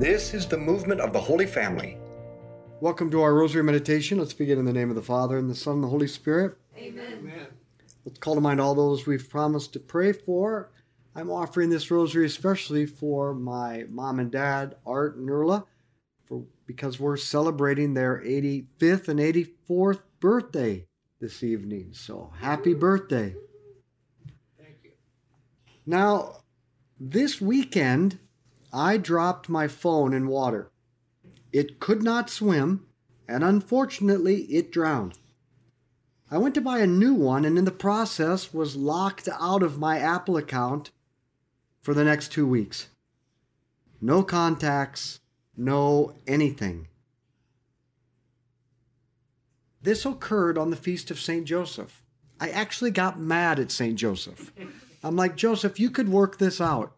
This is the movement of the Holy Family. Welcome to our Rosary Meditation. Let's begin in the name of the Father, and the Son, and the Holy Spirit. Amen. Let's call to mind all those we've promised to pray for. I'm offering this rosary especially for my mom and dad, Art and Erla, for because we're celebrating their 85th and 84th birthday this evening. So happy birthday. Thank you. Now, this weekend, I dropped my phone in water. It could not swim, and unfortunately, it drowned. I went to buy a new one and in the process was locked out of my Apple account for the next two weeks. No contacts, no anything. This occurred on the feast of St. Joseph. I actually got mad at St. Joseph. I'm like, Joseph, you could work this out.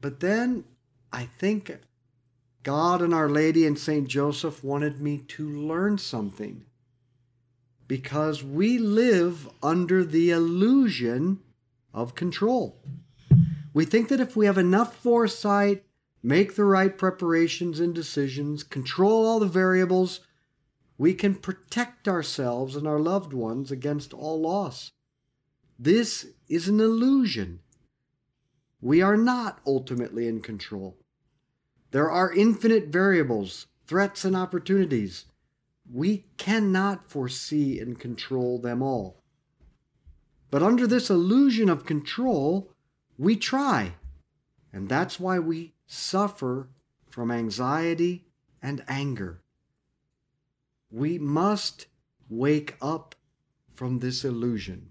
But then I think God and Our Lady and St. Joseph wanted me to learn something. Because we live under the illusion of control. We think that if we have enough foresight, make the right preparations and decisions, control all the variables, we can protect ourselves and our loved ones against all loss. This is an illusion. We are not ultimately in control. There are infinite variables, threats, and opportunities. We cannot foresee and control them all. But under this illusion of control, we try. And that's why we suffer from anxiety and anger. We must wake up from this illusion.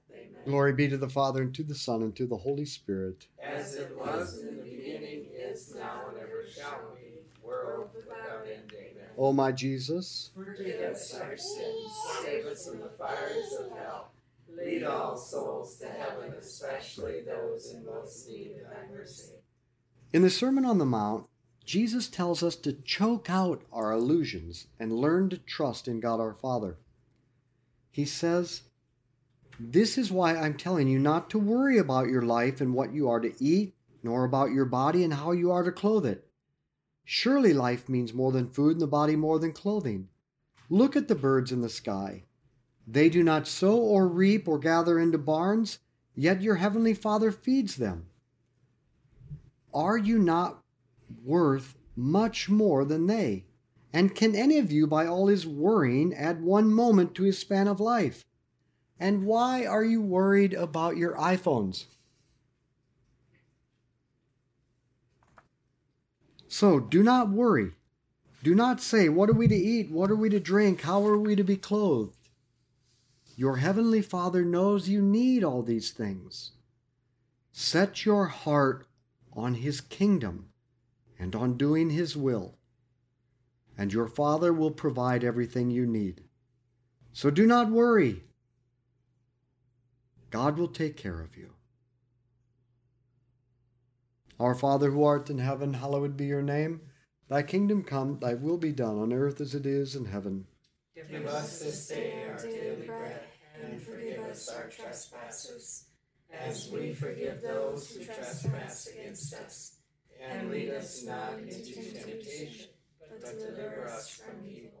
Glory be to the Father, and to the Son, and to the Holy Spirit. As it was in the beginning, is now, and ever shall be, world without end. Amen. O my Jesus, Forgive us our sins, save us from the fires of hell. Lead all souls to heaven, especially those in most need of thy mercy. in the Sermon on the Mount, Jesus tells us to choke out our illusions and learn to trust in God our Father. He says, This is why I'm telling you not to worry about your life and what you are to eat, nor about your body and how you are to clothe it. Surely life means more than food and the body more than clothing. Look at the birds in the sky. They do not sow or reap or gather into barns, yet your heavenly Father feeds them. Are you not worth much more than they? And can any of you, by all his worrying, add one moment to his span of life? And why are you worried about your iPhones? So do not worry. Do not say, What are we to eat? What are we to drink? How are we to be clothed? Your heavenly Father knows you need all these things. Set your heart on his kingdom and on doing his will and your Father will provide everything you need. So do not worry. God will take care of you. Our Father who art in heaven, hallowed be your name. Thy kingdom come, thy will be done on earth as it is in heaven. Give us this day our daily bread, and forgive us our trespasses, as we forgive those who trespass against us. And lead us not into temptation but deliver us from evil.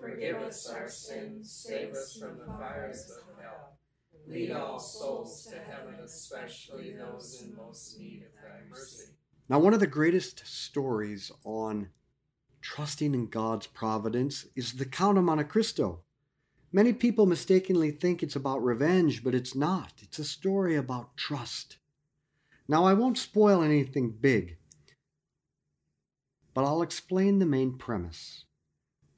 Forgive us our sins, save us from the fires of hell. Lead all souls to heaven, especially those in most need of thy mercy. Now, one of the greatest stories on trusting in God's providence is the Count of Monte Cristo. Many people mistakenly think it's about revenge, but it's not. It's a story about trust. Now, I won't spoil anything big, but I'll explain the main premise.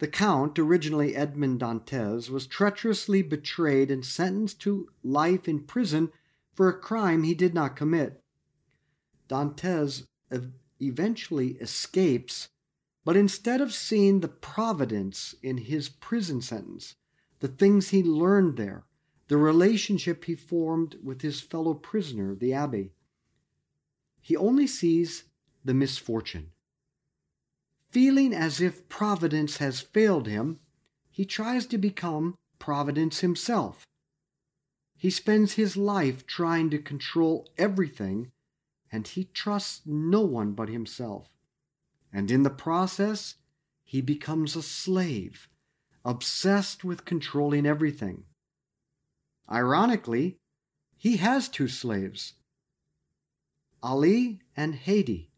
The Count, originally Edmond Dantes, was treacherously betrayed and sentenced to life in prison for a crime he did not commit. Dantes eventually escapes, but instead of seeing the providence in his prison sentence, the things he learned there, the relationship he formed with his fellow prisoner, the abbé, he only sees the misfortune. Feeling as if providence has failed him, he tries to become providence himself. He spends his life trying to control everything and he trusts no one but himself. And in the process, he becomes a slave, obsessed with controlling everything. Ironically, he has two slaves, Ali and Haydée,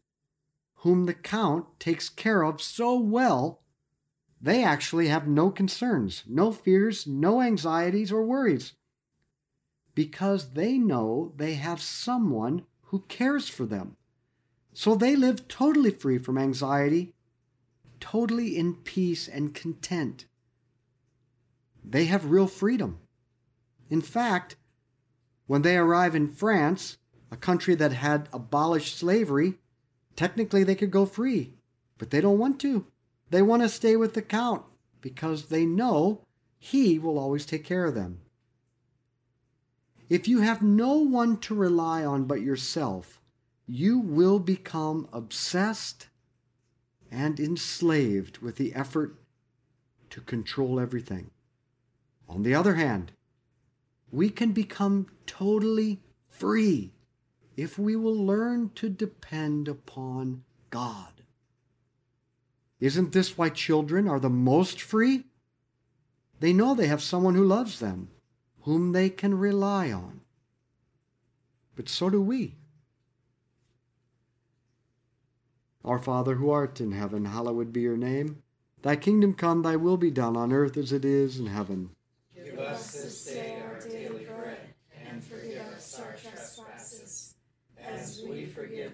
whom the Count takes care of so well, they actually have no concerns, no fears, no anxieties or worries, because they know they have someone who cares for them. So they live totally free from anxiety, totally in peace and content. They have real freedom. In fact, when they arrive in France, a country that had abolished slavery, technically they could go free, but they don't want to. They want to stay with the Count because they know he will always take care of them. If you have no one to rely on but yourself, you will become obsessed and enslaved with the effort to control everything. On the other hand, we can become totally free if we will learn to depend upon God. Isn't this why children are the most free? They know they have someone who loves them, whom they can rely on. But so do we. Our Father who art in heaven, hallowed be your name. Thy kingdom come, thy will be done on earth as it is in heaven. Give us this day our daily bread, and forgive us our trespasses, as we forgive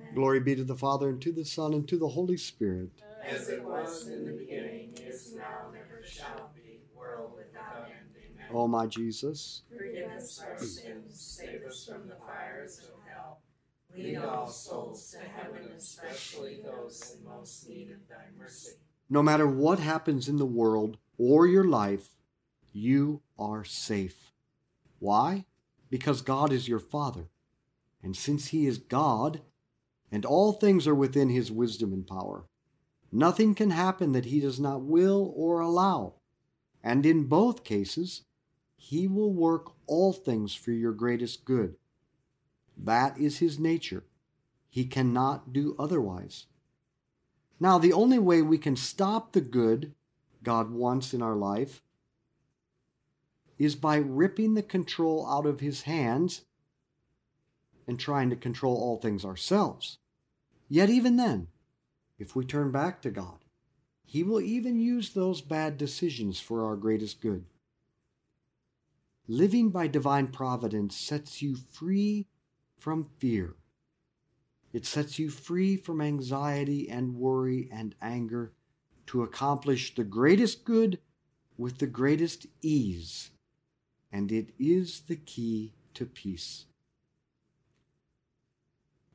Glory be to the Father, and to the Son, and to the Holy Spirit. As it was in the beginning, is now, and ever shall be, world without end. Amen. O my Jesus, Forgive us our sins, save us from the fires of hell. Lead all souls to heaven, especially those in most need of thy mercy. no matter what happens in the world or your life, you are safe. Why? Because God is your Father. And since He is God, and all things are within His wisdom and power, nothing can happen that He does not will or allow. And in both cases, He will work all things for your greatest good. That is His nature. He cannot do otherwise. Now, the only way we can stop the good God wants in our life is by ripping the control out of his hands and trying to control all things ourselves. Yet, even then, if we turn back to God, he will even use those bad decisions for our greatest good. Living by divine providence sets you free from fear. It sets you free from anxiety and worry and anger to accomplish the greatest good with the greatest ease, and it is the key to peace.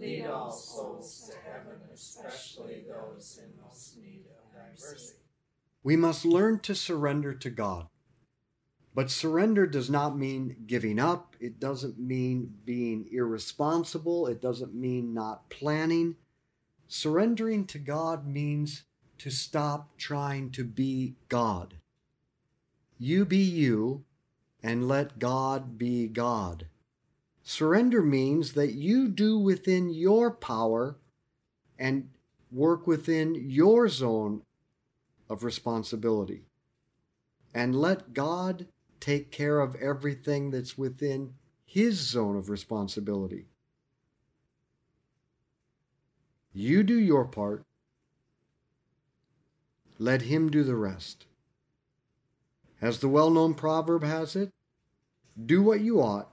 Lead all souls to heaven, especially those in most need of thy mercy. we must learn to surrender to God. But surrender does not mean giving up. It doesn't mean being irresponsible. It doesn't mean not planning. Surrendering to God means to stop trying to be God. You be you and let God be God. Surrender means that you do within your power and work within your zone of responsibility. And let God take care of everything that's within His zone of responsibility. You do your part, let Him do the rest. As the well known proverb has it, do what you ought,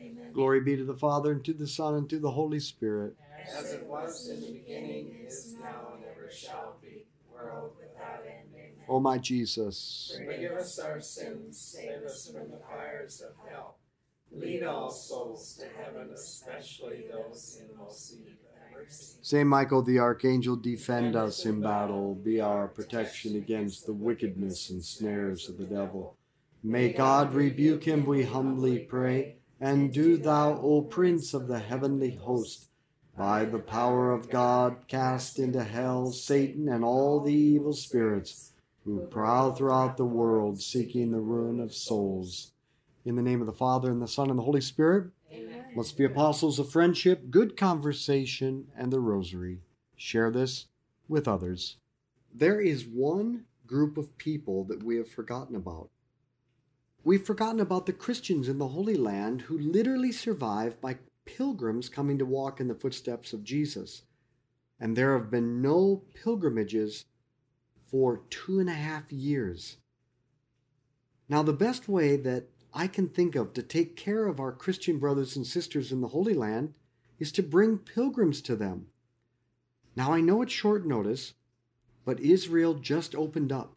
Amen. Glory be to the Father, and to the Son, and to the Holy Spirit. As it was in the beginning, is now, and ever shall be, world without end. Amen. O my Jesus. Forgive us our sins, save us from the fires of hell. Lead all souls to heaven, especially those in most need of mercy. Saint Michael the Archangel, defend us in battle. Be our protection against the wickedness and snares of the devil. May God rebuke him, we humbly pray. And do thou, O Prince of the heavenly host, by the power of God, cast into hell Satan and all the evil spirits who prowl throughout the world seeking the ruin of souls. In the name of the Father, and the Son, and the Holy Spirit, Amen. Let's be apostles of friendship, good conversation, and the rosary. Share this with others. There is one group of people that we have forgotten about. We've forgotten about the Christians in the Holy Land who literally survived by pilgrims coming to walk in the footsteps of Jesus. And there have been no pilgrimages for two and a half years. Now, the best way that I can think of to take care of our Christian brothers and sisters in the Holy Land is to bring pilgrims to them. Now, I know it's short notice, but Israel just opened up.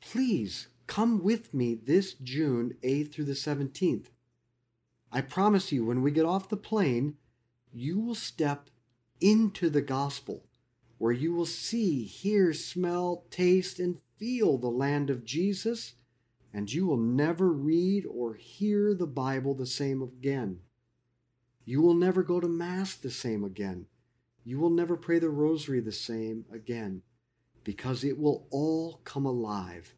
Please come with me this June 8th through the 17th. I promise you, when we get off the plane, you will step into the gospel, where you will see, hear, smell, taste, and feel the land of Jesus and you will never read or hear the Bible the same again. You will never go to Mass the same again. You will never pray the Rosary the same again because it will all come alive.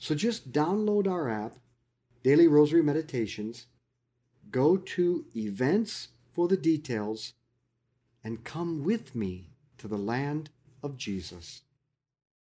So just download our app, Daily Rosary Meditations, go to events for the details, and come with me to the land of Jesus.